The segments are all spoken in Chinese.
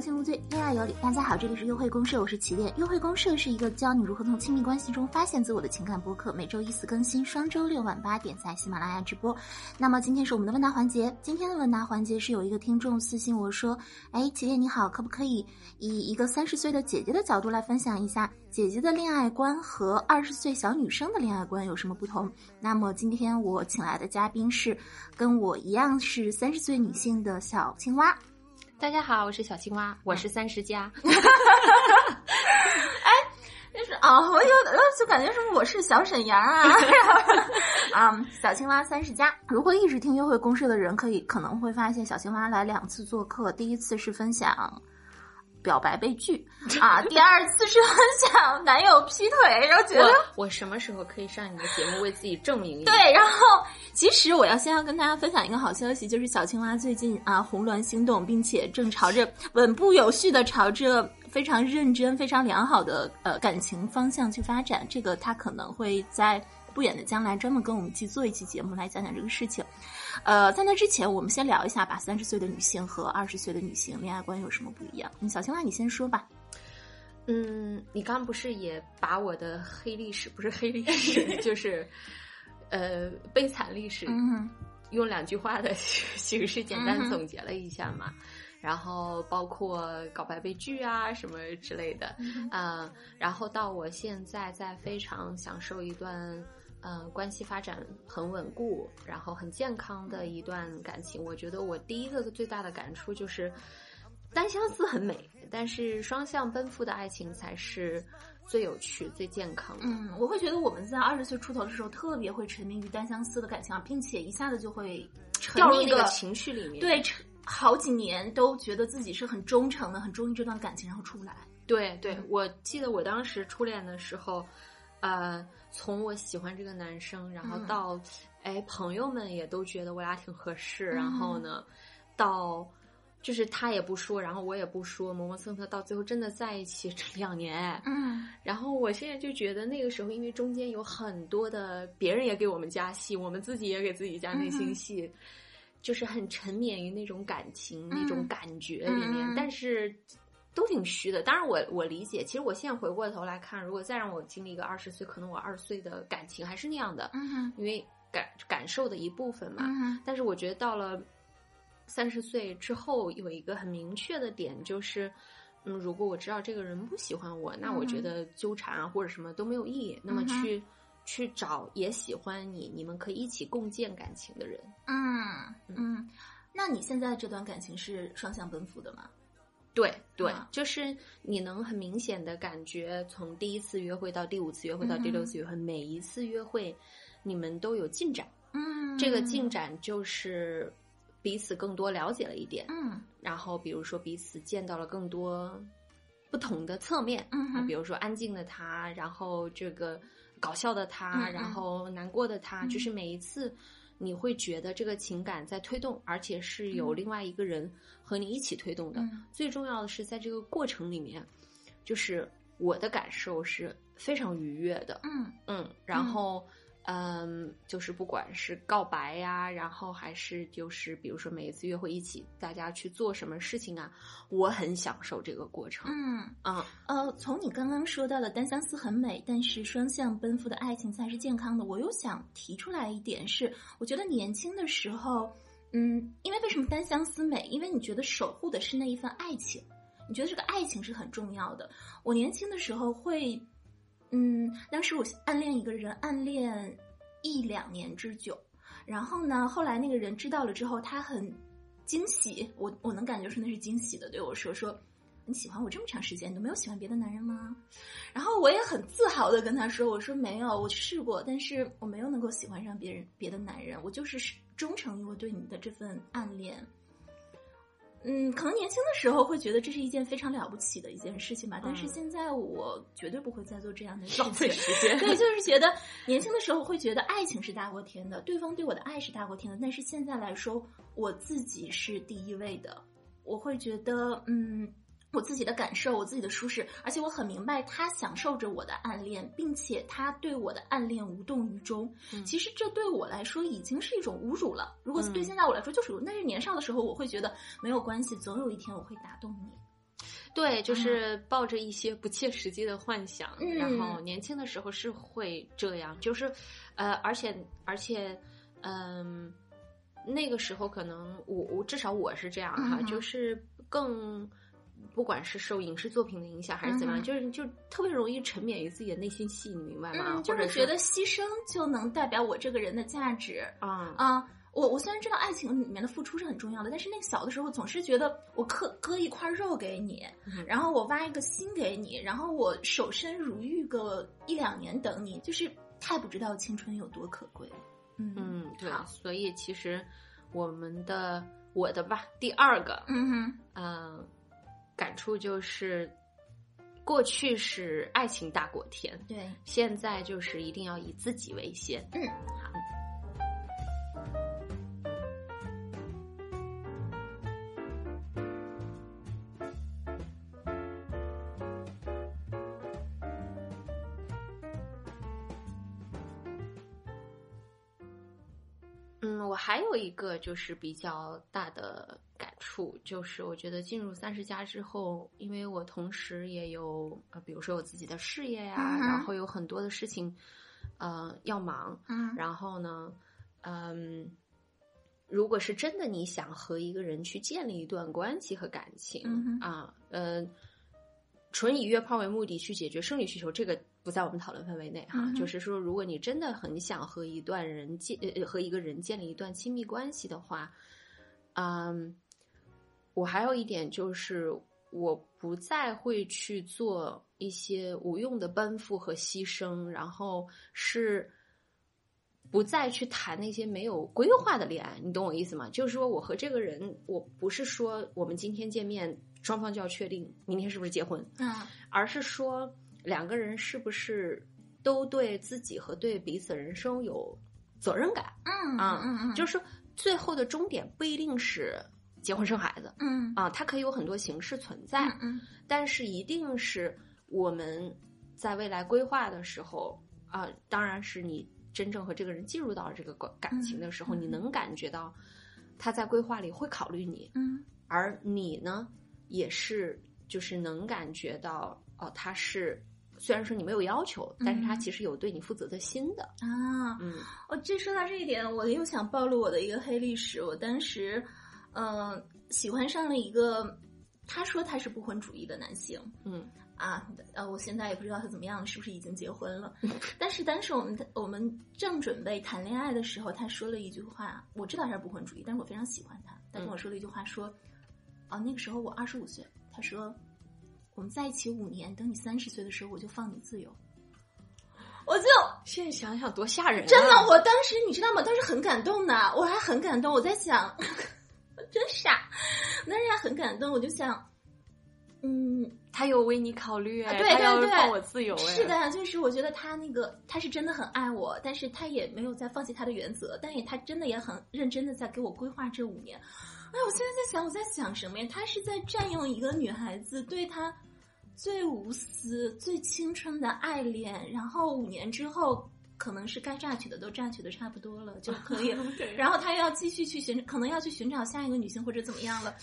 超前入罪，恋爱有理。大家好，这里是优惠公社，我是齐恋。优惠公社是一个教你如何从亲密关系中发现自我的情感播客，每周一次更新，双周六晚八点在喜马拉雅直播。那么今天是我们的问答环节，今天的问答环节是有一个听众私信我说：“哎，齐恋你好，可不可以以一个三十岁的姐姐的角度来分享一下姐姐的恋爱观和二十岁小女生的恋爱观有什么不同？”那么今天我请来的嘉宾是跟我一样是三十岁女性的小青蛙。大家好，我是小青蛙，我是三十加。哎，就是啊，我有就感觉是我是小沈阳啊啊，小青蛙三十加。如果一直听优惠公社的人，可以可能会发现小青蛙来两次做客，第一次是分享。表白被拒啊！第二次是很想男友劈腿，然后觉得我什么时候可以上你的节目为自己证明一下？对，然后其实我要先要跟大家分享一个好消息，就是小青蛙最近啊红鸾心动，并且正朝着稳步有序的朝着非常认真、非常良好的呃感情方向去发展。这个他可能会在不远的将来专门跟我们去做一期节目来讲讲这个事情。呃，在那之前，我们先聊一下吧。三十岁的女性和二十岁的女性恋爱观有什么不一样？小青蛙，你先说吧。嗯，你刚不是也把我的黑历史，不是黑历史，就是呃悲惨历史，用两句话的 形式简单总结了一下嘛？然后包括告白被拒啊什么之类的，嗯，然后到我现在在非常享受一段。嗯，关系发展很稳固，然后很健康的一段感情。我觉得我第一个最大的感触就是，单相思很美，但是双向奔赴的爱情才是最有趣、最健康的。嗯，我会觉得我们在二十岁出头的时候，特别会沉迷于单相思的感情，并且一下子就会掉入那个情绪里面。对，好几年都觉得自己是很忠诚的，很忠于这段感情，然后出不来。对，对，我记得我当时初恋的时候。呃，从我喜欢这个男生，然后到，哎，朋友们也都觉得我俩挺合适，然后呢，到，就是他也不说，然后我也不说，磨磨蹭蹭，到最后真的在一起 两年，嗯，然后我现在就觉得那个时候，因为中间有很多的别人也给我们加戏，我们自己也给自己加内心戏，就是很沉湎于那种感情、那种感觉里面，但是。都挺虚的，当然我我理解。其实我现在回过头来看，如果再让我经历一个二十岁，可能我二十岁的感情还是那样的，嗯因为感感受的一部分嘛。嗯但是我觉得到了三十岁之后，有一个很明确的点，就是，嗯，如果我知道这个人不喜欢我，那我觉得纠缠啊或者什么都没有意义。那么去去找也喜欢你，你们可以一起共建感情的人。嗯嗯，那你现在这段感情是双向奔赴的吗？对对，就是你能很明显的感觉，从第一次约会到第五次约会到第六次约会，每一次约会你们都有进展。嗯，这个进展就是彼此更多了解了一点。嗯，然后比如说彼此见到了更多不同的侧面。嗯，啊，比如说安静的他，然后这个搞笑的他，然后难过的他，就是每一次。你会觉得这个情感在推动，而且是有另外一个人和你一起推动的。最重要的是，在这个过程里面，就是我的感受是非常愉悦的。嗯嗯，然后。嗯，就是不管是告白呀，然后还是就是比如说每一次约会一起，大家去做什么事情啊，我很享受这个过程。嗯啊呃，从你刚刚说到的单相思很美，但是双向奔赴的爱情才是健康的，我又想提出来一点是，我觉得年轻的时候，嗯，因为为什么单相思美？因为你觉得守护的是那一份爱情，你觉得这个爱情是很重要的。我年轻的时候会。嗯，当时我暗恋一个人，暗恋一两年之久，然后呢，后来那个人知道了之后，他很惊喜，我我能感觉出那是惊喜的，对我说说你喜欢我这么长时间，你都没有喜欢别的男人吗？然后我也很自豪的跟他说，我说没有，我试过，但是我没有能够喜欢上别人别的男人，我就是忠诚于我对你的这份暗恋。嗯，可能年轻的时候会觉得这是一件非常了不起的一件事情吧，但是现在我绝对不会再做这样的浪费时间。对，就是觉得年轻的时候会觉得爱情是大过天的，对方对我的爱是大过天的，但是现在来说，我自己是第一位的，我会觉得，嗯。我自己的感受，我自己的舒适，而且我很明白他享受着我的暗恋，并且他对我的暗恋无动于衷。其实这对我来说已经是一种侮辱了。如果对现在我来说就是，但是年少的时候我会觉得没有关系，总有一天我会打动你。对，就是抱着一些不切实际的幻想，然后年轻的时候是会这样，就是呃，而且而且嗯，那个时候可能我我至少我是这样哈，就是更不管是受影视作品的影响还是怎么样，就是就特别容易沉湎于自己的内心戏，你明白吗？就是觉得牺牲就能代表我这个人的价值啊啊。我我虽然知道爱情里面的付出是很重要的，但是那个小的时候总是觉得我割割一块肉给你，然后我挖一个心给你，然后我守身如玉个一两年等你，就是太不知道青春有多可贵了。嗯，对，所以其实我们的我的吧，第二个，嗯哼，嗯，感触就是过去是爱情大过天，对，现在就是一定要以自己为先。嗯，好。嗯，我还有一个就是比较大的感触，就是我觉得进入三十加之后，因为我同时也有呃，比如说我自己的事业呀，然后有很多的事情，呃，要忙。嗯。然后呢，嗯，如果是真的你想和一个人去建立一段关系和感情啊，呃，纯以约炮为目的去解决生理需求，这个。不在我们讨论范围内哈，就是说，如果你真的很想和一段人建呃和一个人建立一段亲密关系的话，嗯，我还有一点就是，我不再会去做一些无用的奔赴和牺牲，然后是不再去谈那些没有规划的恋爱，你懂我意思吗？就是说我和这个人，我不是说我们今天见面，双方就要确定明天是不是结婚，嗯，而是说。两个人是不是都对自己和对彼此人生有责任感？嗯啊，嗯嗯，就是最后的终点不一定是结婚生孩子，嗯。啊，它可以有很多形式存在，嗯，但是一定是我们在未来规划的时候啊，当然是你真正和这个人进入到了这个感感情的时候，你能感觉到他在规划里会考虑你，嗯，而你呢，也是就是能感觉到哦，他是。虽然说你没有要求，但是他其实有对你负责的心的。啊。嗯，我这说到这一点，我又想暴露我的一个黑历史。我当时，嗯，喜欢上了一个，他说他是不婚主义的男性。嗯啊，呃，我现在也不知道他怎么样，是不是已经结婚了？但是当时我们我们正准备谈恋爱的时候，他说了一句话，我知道他是不婚主义，但是我非常喜欢他。他跟我说了一句话，说，啊，那个时候我二十五岁，他说。我们在一起五年，等你三十岁的时候，我就放你自由。我就现在想想多吓人！真的，我当时你知道吗？当时很感动的，我还很感动。我在想，真傻，当时还很感动。我就想，嗯，他有为你考虑，对对对，放我自由。是的，就是我觉得他那个他是真的很爱我，但是他也没有在放弃他的原则，但也他真的也很认真的在给我规划这五年。哎，我现在在想，我在想什么呀？他是在占用一个女孩子对他。最无私、最青春的爱恋，然后五年之后，可能是该榨取的都榨取的差不多了，就 可以了。然后他又要继续去寻，可能要去寻找下一个女性或者怎么样了。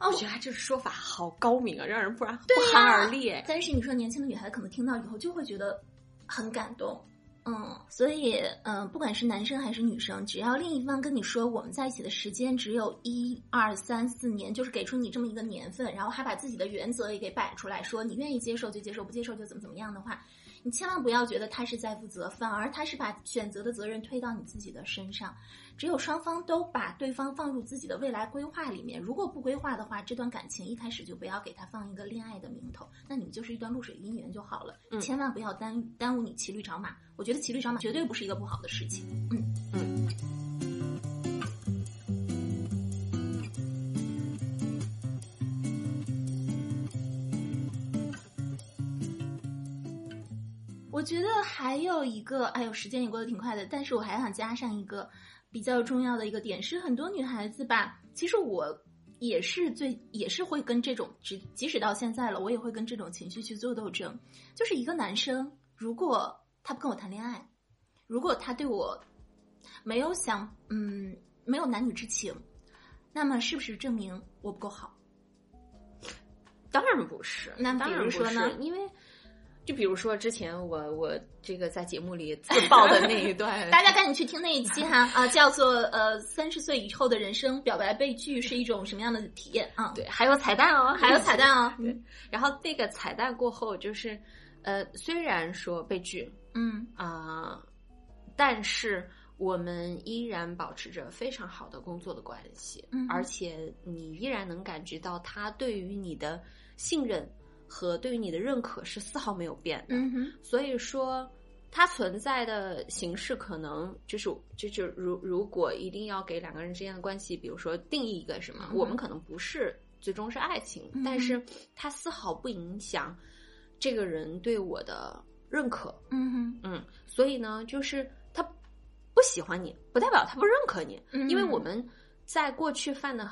哦，我觉得这说法好高明啊，让人不然不寒而栗。但是你说年轻的女孩子可能听到以后就会觉得很感动。嗯，所以嗯，不管是男生还是女生，只要另一方跟你说我们在一起的时间只有一二三四年，就是给出你这么一个年份，然后还把自己的原则也给摆出来，说你愿意接受就接受，不接受就怎么怎么样的话，你千万不要觉得他是在负责，反而他是把选择的责任推到你自己的身上。只有双方都把对方放入自己的未来规划里面，如果不规划的话，这段感情一开始就不要给他放一个恋爱的名头，那你们就是一段露水姻缘就好了。千万不要耽耽误你骑驴找马。我觉得骑驴找马绝对不是一个不好的事情。嗯嗯。我觉得还有一个，哎呦，时间也过得挺快的，但是我还想加上一个。比较重要的一个点是，很多女孩子吧，其实我也是最也是会跟这种，即即使到现在了，我也会跟这种情绪去做斗争。就是一个男生，如果他不跟我谈恋爱，如果他对我没有想，嗯，没有男女之情，那么是不是证明我不够好？当然不是。那当然说呢？因为。就比如说之前我我这个在节目里自爆的那一段，大家赶紧去听那一期哈啊，叫做呃三十岁以后的人生表白被拒是一种什么样的体验啊？对，还有彩蛋哦，还有彩蛋哦。对，然后那个彩蛋过后就是呃，虽然说被拒，嗯啊，但是我们依然保持着非常好的工作的关系，嗯，而且你依然能感觉到他对于你的信任。和对于你的认可是丝毫没有变的，所以说它存在的形式可能就是就就如如果一定要给两个人之间的关系，比如说定义一个什么，我们可能不是最终是爱情，但是它丝毫不影响这个人对我的认可，嗯哼。嗯，所以呢，就是他不喜欢你，不代表他不认可你，因为我们在过去犯的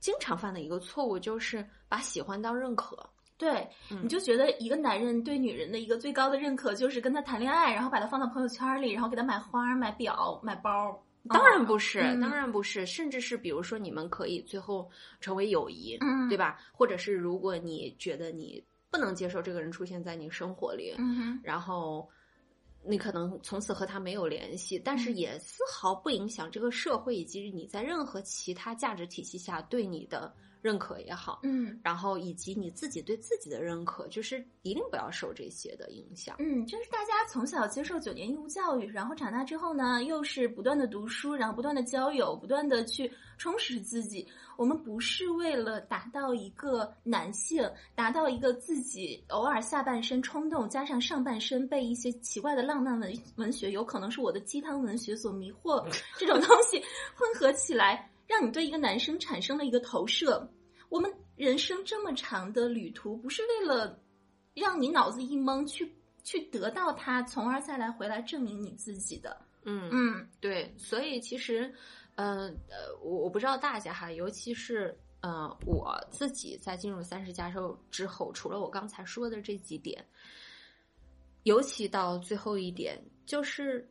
经常犯的一个错误就是把喜欢当认可。对，你就觉得一个男人对女人的一个最高的认可，就是跟他谈恋爱，然后把他放到朋友圈里，然后给他买花、买表、买包。当然不是，当然不是，甚至是比如说你们可以最后成为友谊，对吧？或者是如果你觉得你不能接受这个人出现在你生活里，然后你可能从此和他没有联系，但是也丝毫不影响这个社会以及你在任何其他价值体系下对你的。认可也好，嗯，然后以及你自己对自己的认可，就是一定不要受这些的影响。嗯，就是大家从小接受九年义务教育，然后长大之后呢，又是不断的读书，然后不断的交友，不断的去充实自己。我们不是为了达到一个男性，达到一个自己偶尔下半身冲动，加上上半身被一些奇怪的浪漫文文学，有可能是我的鸡汤文学所迷惑，这种东西混合起来。让你对一个男生产生了一个投射。我们人生这么长的旅途，不是为了让你脑子一懵去去得到他，从而再来回来证明你自己的。嗯嗯，对。所以其实，呃呃，我我不知道大家哈，尤其是呃我自己在进入三十加寿之后，除了我刚才说的这几点，尤其到最后一点，就是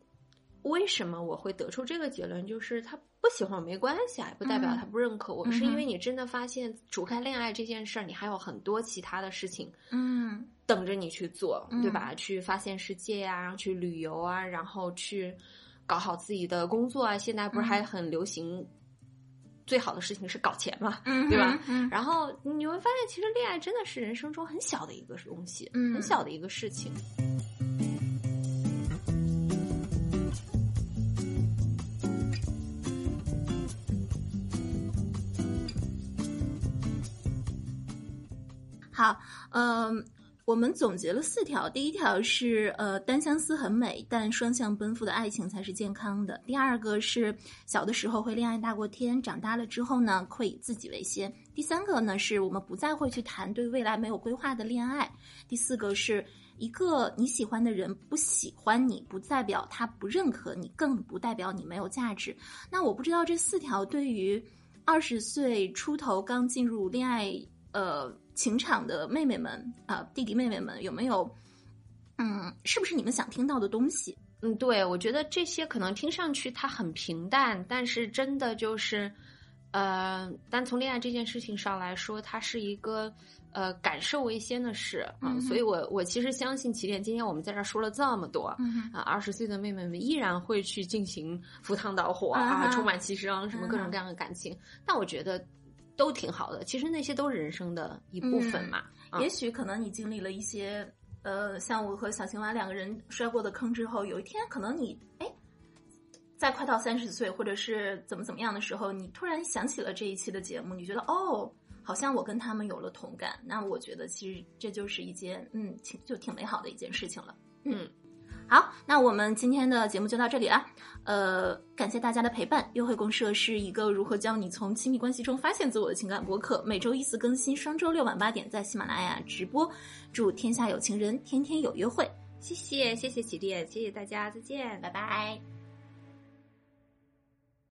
为什么我会得出这个结论，就是他。不喜欢我没关系啊，不代表他不认可我。是因为你真的发现，除开恋爱这件事儿，你还有很多其他的事情，嗯，等着你去做，对吧？去发现世界呀，然后去旅游啊，然后去搞好自己的工作啊。现在不是还很流行，最好的事情是搞钱嘛，对吧？然后你会发现，其实恋爱真的是人生中很小的一个东西，很小的一个事情。好，嗯，我们总结了四条。第一条是，呃，单相思很美，但双向奔赴的爱情才是健康的。第二个是，小的时候会恋爱大过天，长大了之后呢，会以自己为先。第三个呢，是我们不再会去谈对未来没有规划的恋爱。第四个是一个你喜欢的人不喜欢你，不代表他不认可你，更不代表你没有价值。那我不知道这四条对于二十岁出头刚进入恋爱，呃。情场的妹妹们啊，弟弟妹妹们，有没有？嗯，是不是你们想听到的东西？嗯，对，我觉得这些可能听上去它很平淡，但是真的就是，呃，单从恋爱这件事情上来说，它是一个呃感受为先的事啊。所以我我其实相信起点，今天我们在这儿说了这么多啊，二十岁的妹妹们依然会去进行赴汤蹈火啊，充满牺牲，什么各种各样的感情。但我觉得。都挺好的，其实那些都是人生的一部分嘛。也许可能你经历了一些，呃，像我和小青蛙两个人摔过的坑之后，有一天可能你哎，在快到三十岁或者是怎么怎么样的时候，你突然想起了这一期的节目，你觉得哦，好像我跟他们有了同感。那我觉得其实这就是一件嗯，挺就挺美好的一件事情了。嗯。好，那我们今天的节目就到这里了。呃，感谢大家的陪伴。约会公社是一个如何教你从亲密关系中发现自我的情感博客，每周一次更新，双周六晚八点在喜马拉雅直播。祝天下有情人天天有约会。谢谢，谢谢起立，谢谢大家，再见，拜拜。